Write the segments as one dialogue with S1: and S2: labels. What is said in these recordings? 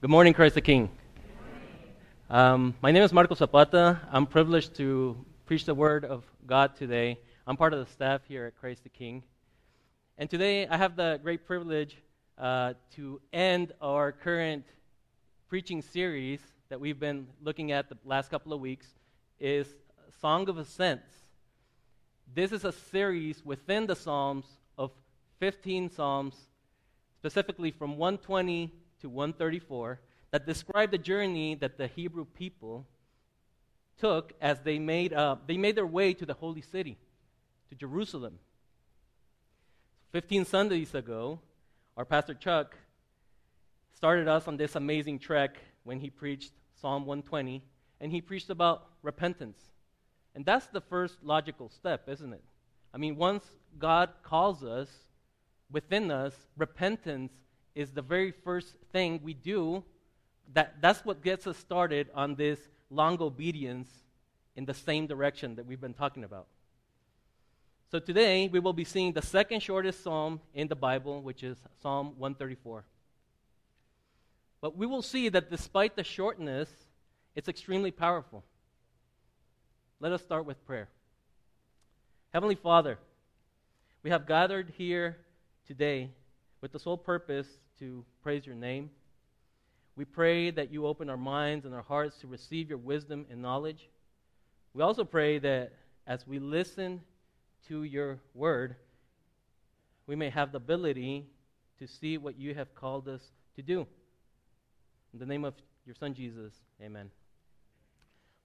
S1: Good morning, Christ the King. Um, my name is Marco Zapata. I'm privileged to preach the Word of God today. I'm part of the staff here at Christ the King. And today I have the great privilege uh, to end our current preaching series that we've been looking at the last couple of weeks is Song of Ascents. This is a series within the Psalms of 15 Psalms, specifically from 120 to 134 that describe the journey that the Hebrew people took as they made, uh, they made their way to the holy city, to Jerusalem. 15 Sundays ago, our pastor Chuck started us on this amazing trek when he preached Psalm 120, and he preached about repentance. And that's the first logical step, isn't it? I mean, once God calls us, within us, repentance is the very first thing we do. That, that's what gets us started on this long obedience in the same direction that we've been talking about. So today we will be seeing the second shortest psalm in the Bible, which is Psalm 134. But we will see that despite the shortness, it's extremely powerful. Let us start with prayer. Heavenly Father, we have gathered here today with the sole purpose to praise your name. We pray that you open our minds and our hearts to receive your wisdom and knowledge. We also pray that as we listen to your word, we may have the ability to see what you have called us to do. In the name of your Son Jesus, amen.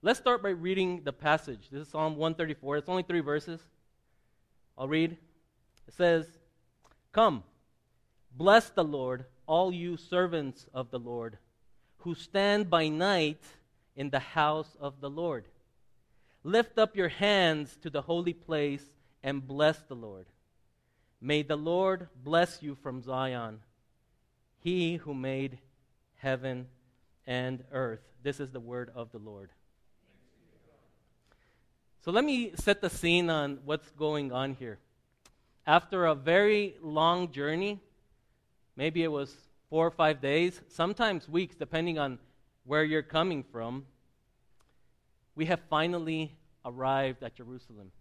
S1: Let's start by reading the passage. This is Psalm 134. It's only three verses. I'll read. It says, Come, Bless the Lord, all you servants of the Lord, who stand by night in the house of the Lord. Lift up your hands to the holy place and bless the Lord. May the Lord bless you from Zion, he who made heaven and earth. This is the word of the Lord. So let me set the scene on what's going on here. After a very long journey, Maybe it was four or five days, sometimes weeks, depending on where you're coming from. We have finally arrived at Jerusalem.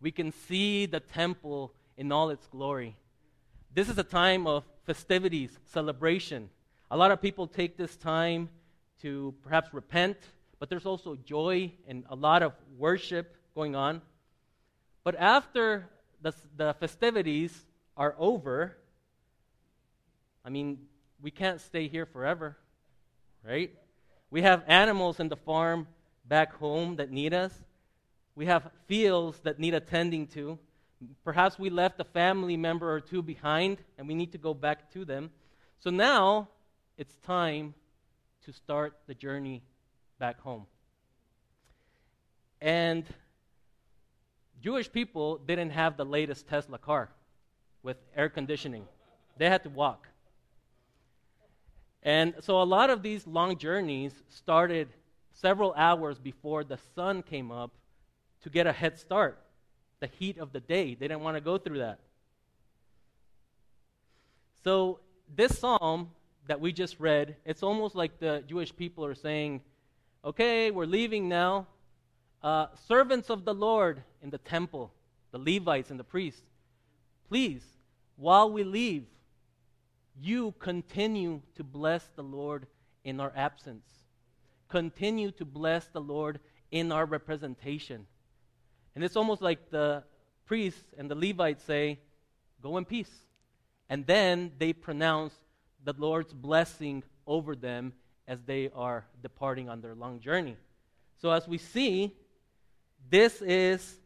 S1: We can see the temple in all its glory. This is a time of festivities, celebration. A lot of people take this time to perhaps repent, but there's also joy and a lot of worship going on. But after the, the festivities are over, I mean, we can't stay here forever, right? We have animals in the farm back home that need us. We have fields that need attending to. Perhaps we left a family member or two behind and we need to go back to them. So now it's time to start the journey back home. And Jewish people didn't have the latest Tesla car with air conditioning, they had to walk. And so a lot of these long journeys started several hours before the sun came up to get a head start. The heat of the day. They didn't want to go through that. So this psalm that we just read, it's almost like the Jewish people are saying, okay, we're leaving now. Uh, servants of the Lord in the temple, the Levites and the priests, please, while we leave, you continue to bless the Lord in our absence. Continue to bless the Lord in our representation. And it's almost like the priests and the Levites say, Go in peace. And then they pronounce the Lord's blessing over them as they are departing on their long journey. So, as we see, this is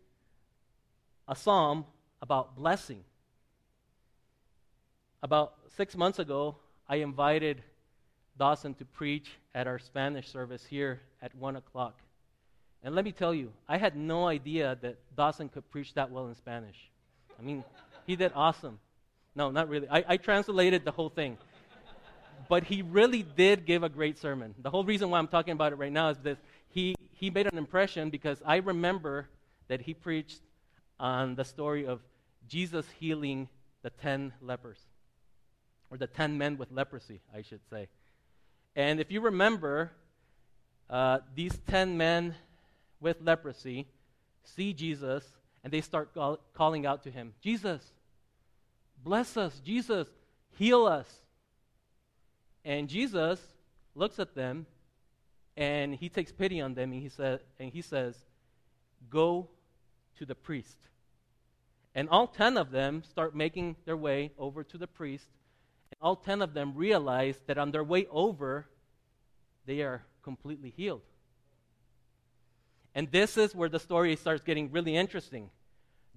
S1: a psalm about blessing. About six months ago, I invited Dawson to preach at our Spanish service here at 1 o'clock. And let me tell you, I had no idea that Dawson could preach that well in Spanish. I mean, he did awesome. No, not really. I, I translated the whole thing. But he really did give a great sermon. The whole reason why I'm talking about it right now is that he, he made an impression because I remember that he preached on the story of Jesus healing the ten lepers or the ten men with leprosy, I should say. And if you remember, uh, these 10 men with leprosy see Jesus and they start call- calling out to him Jesus, bless us. Jesus, heal us. And Jesus looks at them and he takes pity on them and he, sa- and he says, Go to the priest. And all 10 of them start making their way over to the priest. And all 10 of them realize that on their way over, they are completely healed. And this is where the story starts getting really interesting.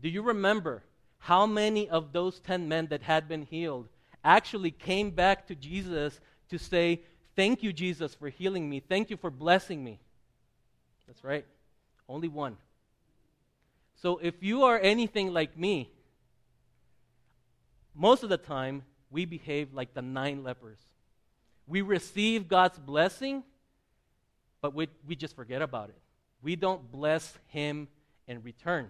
S1: Do you remember how many of those 10 men that had been healed actually came back to Jesus to say, Thank you, Jesus, for healing me. Thank you for blessing me? That's right. Only one. So if you are anything like me, most of the time we behave like the nine lepers. We receive God's blessing, but we, we just forget about it. We don't bless Him in return.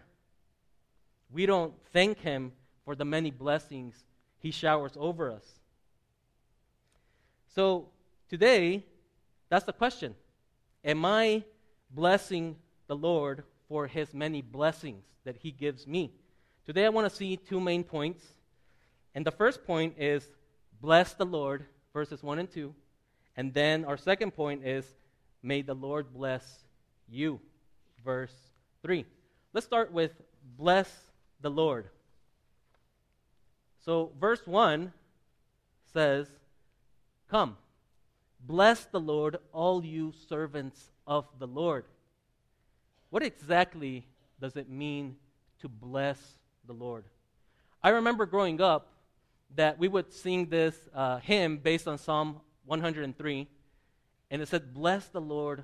S1: We don't thank Him for the many blessings He showers over us. So today, that's the question Am I blessing the Lord for his many blessings that he gives me. Today I want to see two main points. And the first point is bless the Lord, verses 1 and 2. And then our second point is may the Lord bless you, verse 3. Let's start with bless the Lord. So, verse 1 says, Come, bless the Lord, all you servants of the Lord. What exactly does it mean to bless the Lord? I remember growing up that we would sing this uh, hymn based on Psalm 103, and it said, Bless the Lord,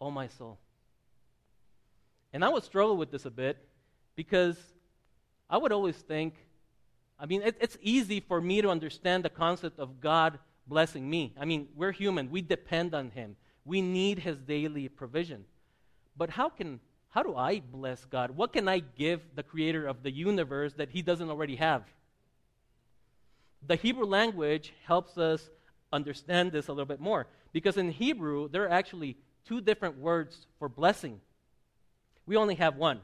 S1: O my soul. And I would struggle with this a bit because I would always think, I mean, it, it's easy for me to understand the concept of God blessing me. I mean, we're human, we depend on Him, we need His daily provision. But how can how do I bless God? What can I give the creator of the universe that he doesn't already have? The Hebrew language helps us understand this a little bit more because in Hebrew there are actually two different words for blessing. We only have one.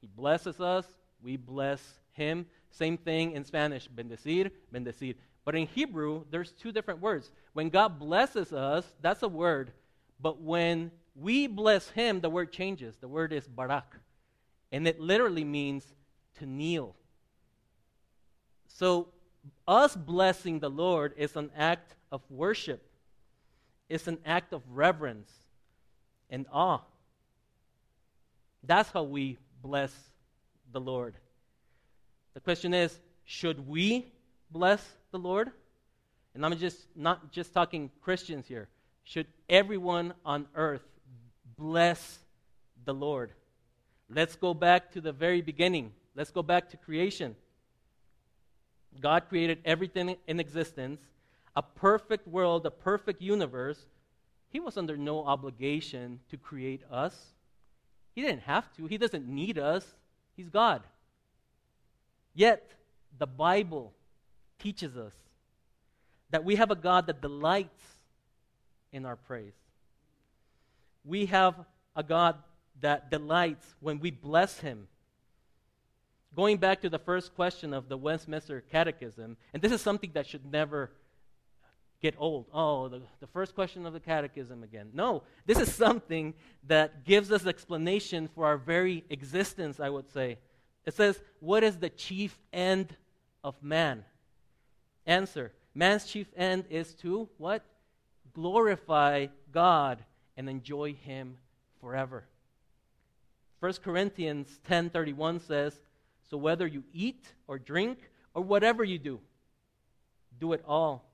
S1: He blesses us, we bless him. Same thing in Spanish, bendecir, bendecir. But in Hebrew, there's two different words. When God blesses us, that's a word. But when we bless him, the word changes. The word is barak. And it literally means to kneel. So, us blessing the Lord is an act of worship, it's an act of reverence and awe. That's how we bless the Lord. The question is should we bless the Lord? And I'm just not just talking Christians here. Should everyone on earth bless the Lord. Let's go back to the very beginning. Let's go back to creation. God created everything in existence, a perfect world, a perfect universe. He was under no obligation to create us. He didn't have to. He doesn't need us. He's God. Yet, the Bible teaches us that we have a God that delights in our praise we have a God that delights when we bless him. Going back to the first question of the Westminster Catechism, and this is something that should never get old. Oh, the, the first question of the Catechism again. No, this is something that gives us explanation for our very existence, I would say. It says, What is the chief end of man? Answer Man's chief end is to what? Glorify God and enjoy him forever. 1 Corinthians 10:31 says, "So whether you eat or drink or whatever you do, do it all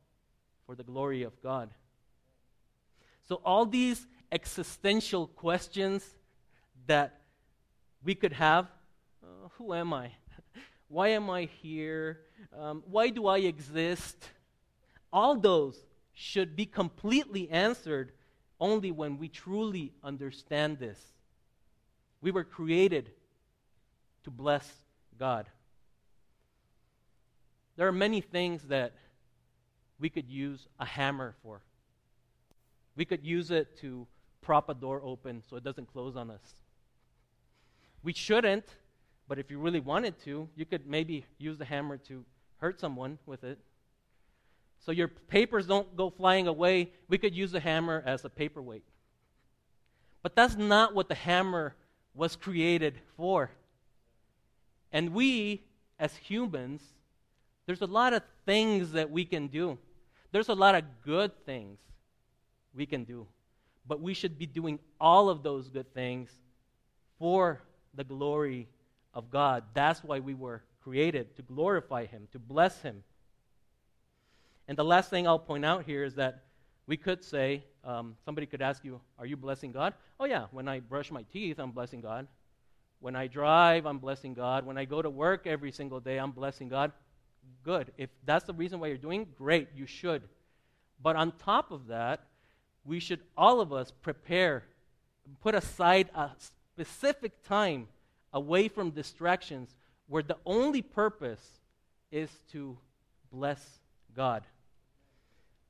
S1: for the glory of God." So all these existential questions that we could have, uh, who am I? Why am I here? Um, why do I exist? All those should be completely answered only when we truly understand this. We were created to bless God. There are many things that we could use a hammer for. We could use it to prop a door open so it doesn't close on us. We shouldn't, but if you really wanted to, you could maybe use the hammer to hurt someone with it. So your papers don't go flying away. We could use the hammer as a paperweight. But that's not what the hammer was created for. And we, as humans, there's a lot of things that we can do. There's a lot of good things we can do. But we should be doing all of those good things for the glory of God. That's why we were created, to glorify Him, to bless Him. And the last thing I'll point out here is that we could say, um, somebody could ask you, Are you blessing God? Oh, yeah, when I brush my teeth, I'm blessing God. When I drive, I'm blessing God. When I go to work every single day, I'm blessing God. Good. If that's the reason why you're doing, great, you should. But on top of that, we should all of us prepare, put aside a specific time away from distractions where the only purpose is to bless God.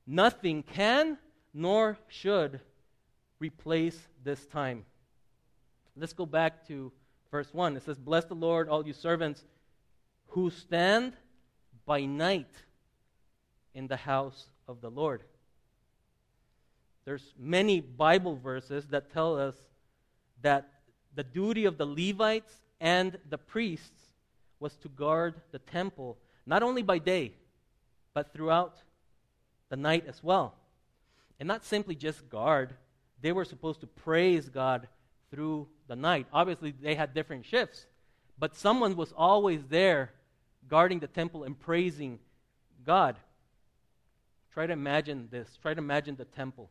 S1: Nothing can nor should replace this time. Let's go back to verse 1. It says, Bless the Lord, all you servants who stand by night in the house of the Lord. There's many Bible verses that tell us that the duty of the Levites and the priests was to guard the temple, not only by day, but throughout the night as well. And not simply just guard, they were supposed to praise God through the night. Obviously, they had different shifts, but someone was always there guarding the temple and praising God. Try to imagine this. Try to imagine the temple.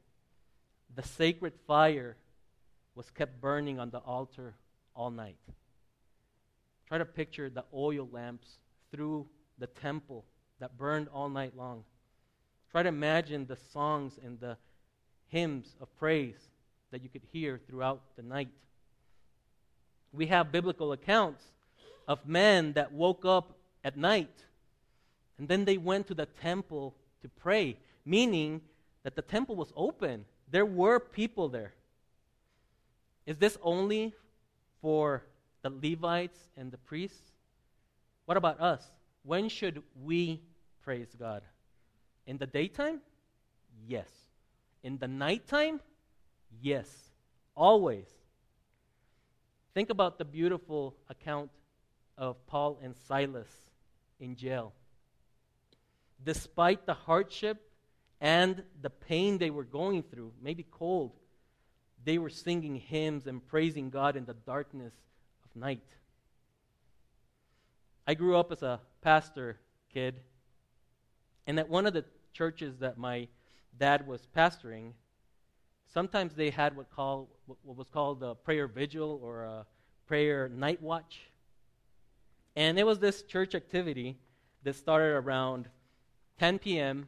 S1: The sacred fire was kept burning on the altar all night. Try to picture the oil lamps through the temple that burned all night long. Try to imagine the songs and the hymns of praise that you could hear throughout the night. We have biblical accounts of men that woke up at night and then they went to the temple to pray, meaning that the temple was open. There were people there. Is this only for the Levites and the priests? What about us? When should we praise God? In the daytime? Yes. In the nighttime? Yes. Always. Think about the beautiful account of Paul and Silas in jail. Despite the hardship and the pain they were going through, maybe cold, they were singing hymns and praising God in the darkness of night. I grew up as a pastor kid, and at one of the churches that my dad was pastoring, sometimes they had what, call, what was called a prayer vigil or a prayer night watch. And it was this church activity that started around 10 p.m.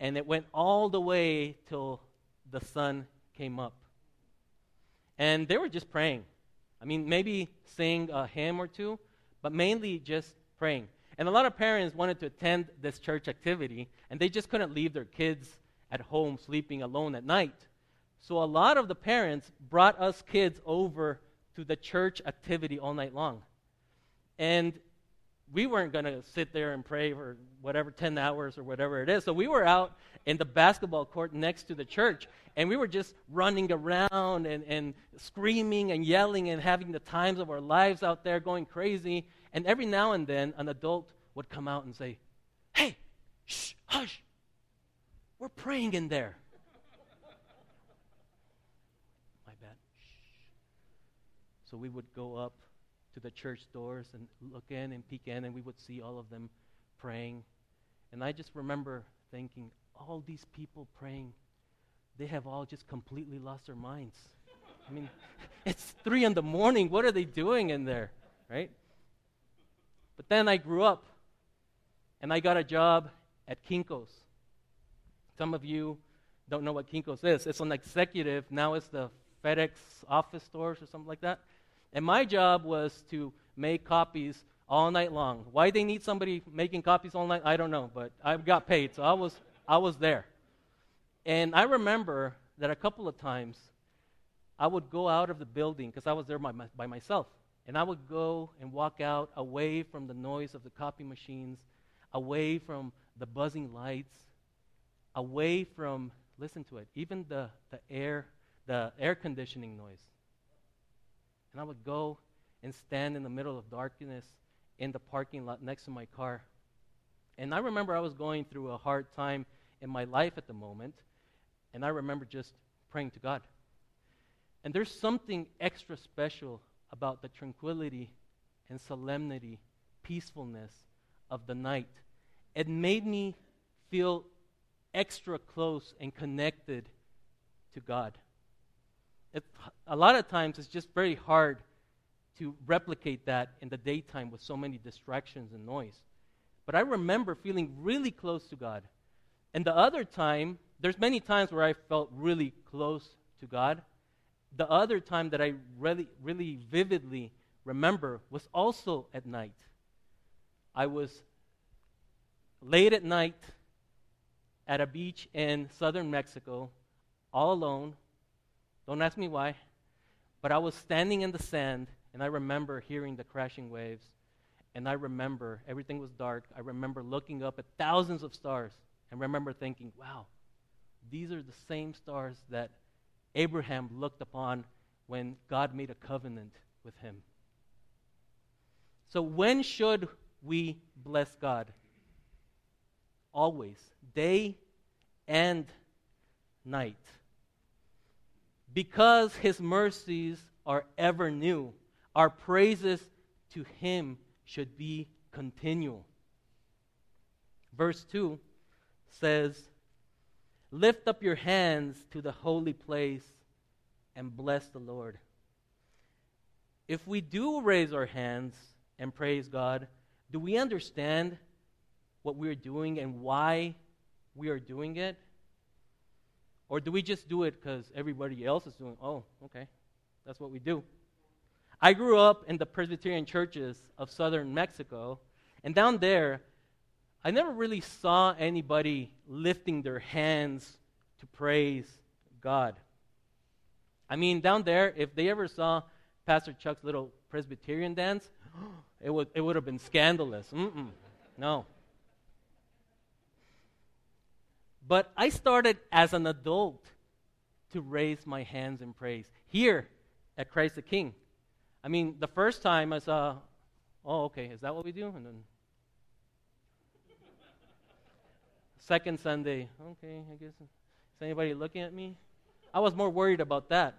S1: and it went all the way till the sun came up. And they were just praying. I mean, maybe sing a hymn or two, but mainly just praying. And a lot of parents wanted to attend this church activity, and they just couldn't leave their kids at home sleeping alone at night. So a lot of the parents brought us kids over to the church activity all night long. And we weren't going to sit there and pray for whatever 10 hours or whatever it is. So we were out in the basketball court next to the church, and we were just running around and, and screaming and yelling and having the times of our lives out there going crazy. And every now and then, an adult would come out and say, Hey, shh, hush, we're praying in there. My bad. Shh. So we would go up to the church doors and look in and peek in, and we would see all of them praying. And I just remember thinking, all these people praying, they have all just completely lost their minds. I mean, it's three in the morning. What are they doing in there? Right? But then I grew up and I got a job at Kinko's. Some of you don't know what Kinko's is. It's an executive. Now it's the FedEx office stores or something like that. And my job was to make copies all night long. Why they need somebody making copies all night, I don't know, but I got paid, so I was I was there. And I remember that a couple of times I would go out of the building because I was there by, my, by myself. And I would go and walk out away from the noise of the copy machines, away from the buzzing lights, away from, listen to it, even the, the air, the air conditioning noise. And I would go and stand in the middle of darkness in the parking lot next to my car. And I remember I was going through a hard time in my life at the moment, and I remember just praying to God. And there's something extra special about the tranquility and solemnity, peacefulness of the night. It made me feel extra close and connected to God. It, a lot of times it's just very hard to replicate that in the daytime with so many distractions and noise. But I remember feeling really close to God. And the other time, there's many times where I felt really close to God the other time that I really, really vividly remember was also at night. I was late at night at a beach in southern Mexico, all alone. Don't ask me why. But I was standing in the sand, and I remember hearing the crashing waves. And I remember everything was dark. I remember looking up at thousands of stars and remember thinking, wow, these are the same stars that Abraham looked upon when God made a covenant with him. So, when should we bless God? Always, day and night. Because his mercies are ever new, our praises to him should be continual. Verse 2 says, Lift up your hands to the holy place and bless the Lord. If we do raise our hands and praise God, do we understand what we're doing and why we are doing it? Or do we just do it because everybody else is doing Oh, okay. That's what we do. I grew up in the Presbyterian churches of southern Mexico, and down there, I never really saw anybody lifting their hands to praise God. I mean, down there, if they ever saw Pastor Chuck's little Presbyterian dance, it would, it would have been scandalous. Mm-mm. No. But I started as an adult to raise my hands in praise here at Christ the King. I mean, the first time I saw, oh, okay, is that what we do? And then Second Sunday, okay, I guess. Is anybody looking at me? I was more worried about that.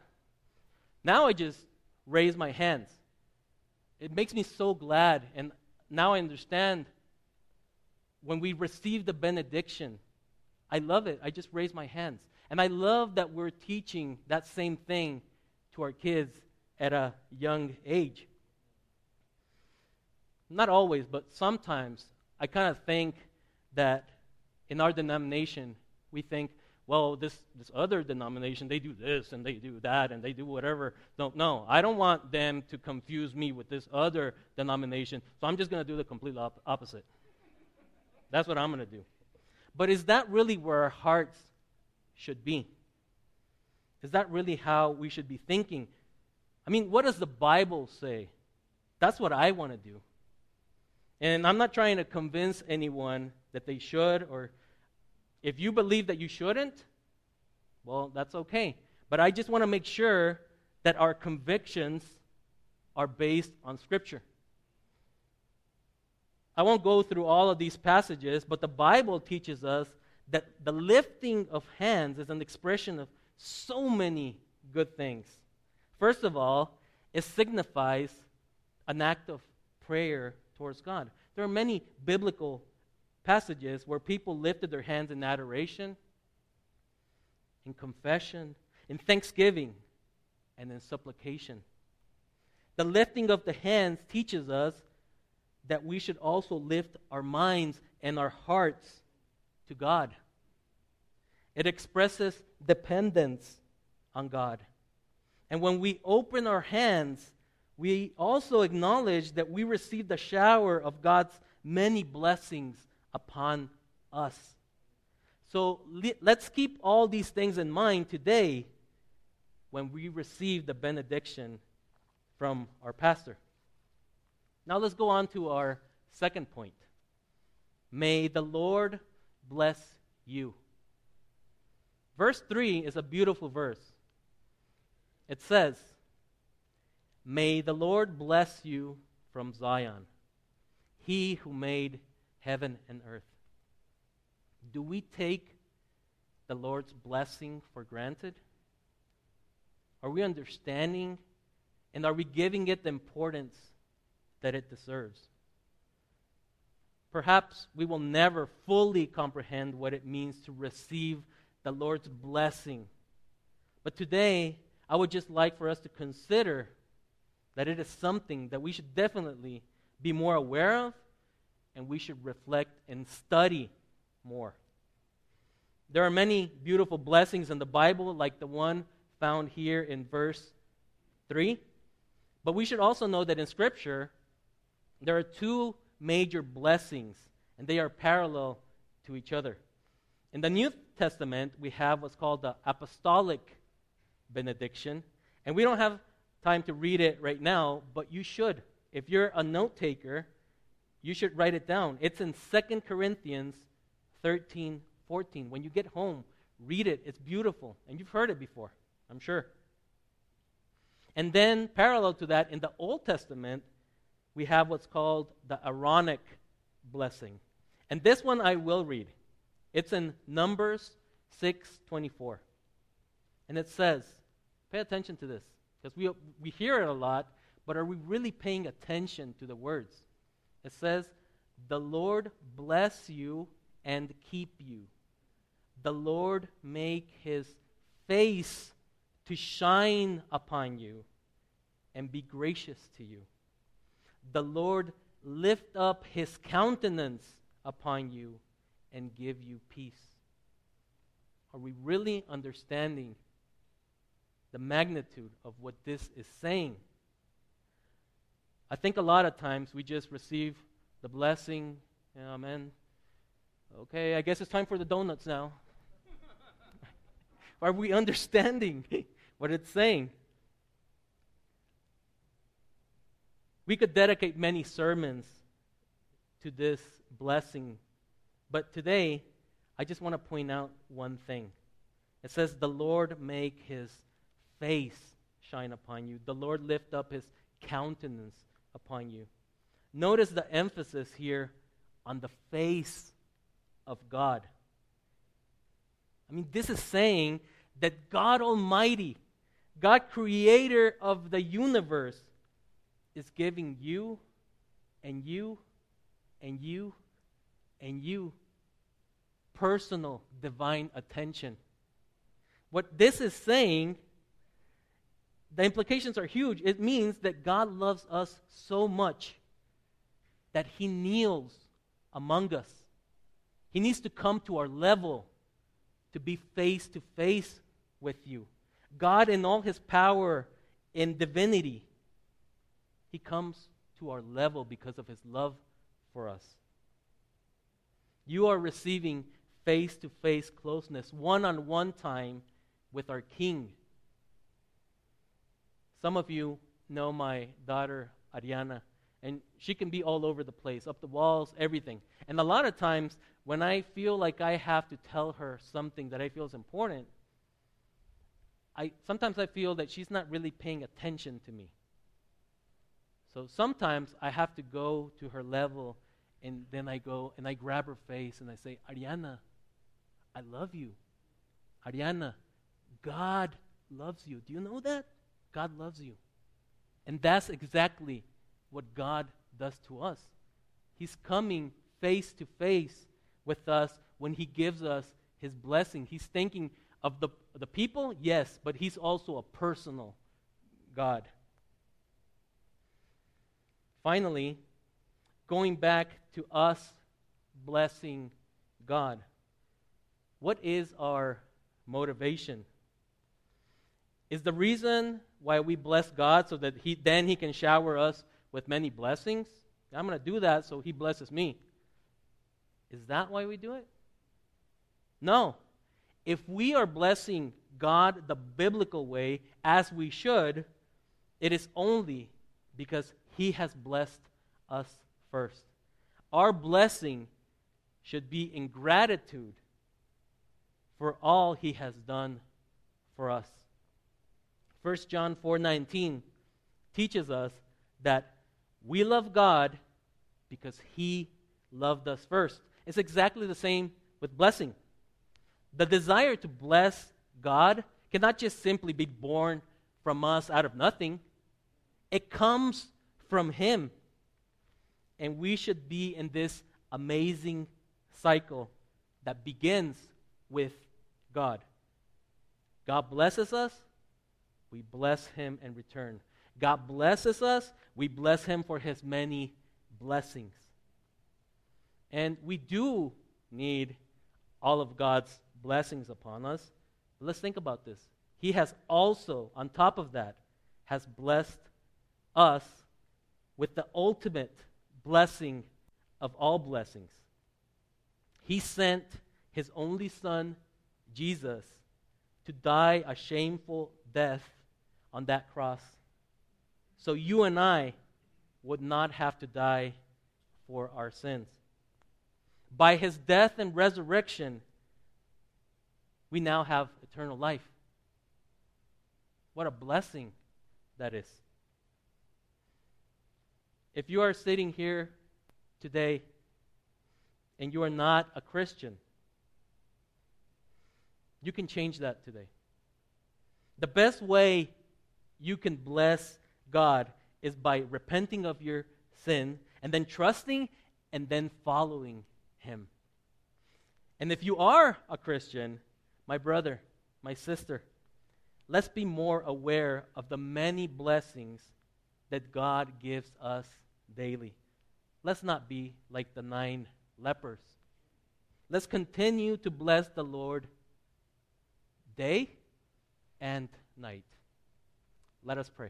S1: Now I just raise my hands. It makes me so glad. And now I understand when we receive the benediction. I love it. I just raise my hands. And I love that we're teaching that same thing to our kids at a young age. Not always, but sometimes I kind of think that in our denomination, we think, well, this, this other denomination, they do this and they do that and they do whatever. No, no, I don't want them to confuse me with this other denomination, so I'm just going to do the complete op- opposite. That's what I'm going to do. But is that really where our hearts should be? Is that really how we should be thinking? I mean, what does the Bible say? That's what I want to do. And I'm not trying to convince anyone that they should, or if you believe that you shouldn't, well, that's okay. But I just want to make sure that our convictions are based on Scripture. I won't go through all of these passages, but the Bible teaches us that the lifting of hands is an expression of so many good things. First of all, it signifies an act of prayer towards God. There are many biblical passages where people lifted their hands in adoration, in confession, in thanksgiving, and in supplication. The lifting of the hands teaches us that we should also lift our minds and our hearts to God. It expresses dependence on God. And when we open our hands, we also acknowledge that we receive the shower of God's many blessings upon us. So let's keep all these things in mind today when we receive the benediction from our pastor. Now let's go on to our second point. May the Lord bless you. Verse 3 is a beautiful verse. It says, May the Lord bless you from Zion, he who made heaven and earth. Do we take the Lord's blessing for granted? Are we understanding and are we giving it the importance that it deserves? Perhaps we will never fully comprehend what it means to receive the Lord's blessing. But today, I would just like for us to consider that it is something that we should definitely be more aware of and we should reflect and study more. There are many beautiful blessings in the Bible, like the one found here in verse 3. But we should also know that in Scripture, there are two major blessings, and they are parallel to each other. In the New Testament, we have what's called the apostolic benediction, and we don't have time to read it right now, but you should. If you're a note taker, you should write it down. It's in 2 Corinthians 13 14. When you get home, read it. It's beautiful. And you've heard it before, I'm sure. And then, parallel to that, in the Old Testament, we have what's called the Aaronic blessing. And this one I will read. It's in Numbers 6:24. And it says, pay attention to this because we we hear it a lot, but are we really paying attention to the words? It says, "The Lord bless you and keep you. The Lord make his face to shine upon you and be gracious to you. The Lord lift up his countenance upon you and give you peace. Are we really understanding the magnitude of what this is saying? I think a lot of times we just receive the blessing, amen. Okay, I guess it's time for the donuts now. Are we understanding what it's saying? We could dedicate many sermons to this blessing, but today I just want to point out one thing. It says, The Lord make his face shine upon you, the Lord lift up his countenance upon you. Notice the emphasis here on the face of God. I mean, this is saying that God Almighty, God creator of the universe, is giving you and you and you and you personal divine attention. What this is saying, the implications are huge. It means that God loves us so much that He kneels among us. He needs to come to our level to be face to face with you. God, in all his power in divinity, he comes to our level because of his love for us. You are receiving face to face closeness, one on one time with our King. Some of you know my daughter, Ariana, and she can be all over the place, up the walls, everything. And a lot of times, when I feel like I have to tell her something that I feel is important, I, sometimes I feel that she's not really paying attention to me. So sometimes I have to go to her level, and then I go and I grab her face and I say, Ariana, I love you. Ariana, God loves you. Do you know that? God loves you. And that's exactly what God does to us. He's coming face to face with us when He gives us His blessing. He's thinking of the, the people, yes, but He's also a personal God. Finally, going back to us blessing God, what is our motivation? Is the reason why we bless God so that he, then He can shower us with many blessings? I'm going to do that so He blesses me. Is that why we do it? No. If we are blessing God the biblical way as we should, it is only because He has blessed us first. Our blessing should be in gratitude for all He has done for us. 1 John 4:19 teaches us that we love God because he loved us first. It's exactly the same with blessing. The desire to bless God cannot just simply be born from us out of nothing. It comes from him. And we should be in this amazing cycle that begins with God. God blesses us, we bless him in return. God blesses us, we bless him for his many blessings. And we do need all of God's blessings upon us. But let's think about this. He has also, on top of that, has blessed us with the ultimate blessing of all blessings. He sent his only son, Jesus, to die a shameful death on that cross. So you and I would not have to die for our sins. By his death and resurrection, we now have eternal life. What a blessing that is. If you are sitting here today and you are not a Christian, you can change that today. The best way you can bless God is by repenting of your sin and then trusting and then following Him. And if you are a Christian, my brother, my sister, let's be more aware of the many blessings that God gives us daily. Let's not be like the nine lepers. Let's continue to bless the Lord day and night. Let us pray.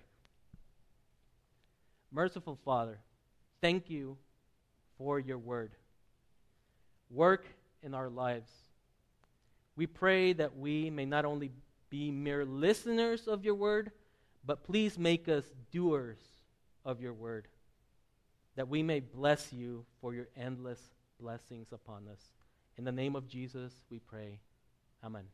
S1: Merciful Father, thank you for your word. Work in our lives. We pray that we may not only be mere listeners of your word, but please make us doers of your word, that we may bless you for your endless blessings upon us. In the name of Jesus, we pray. Amen.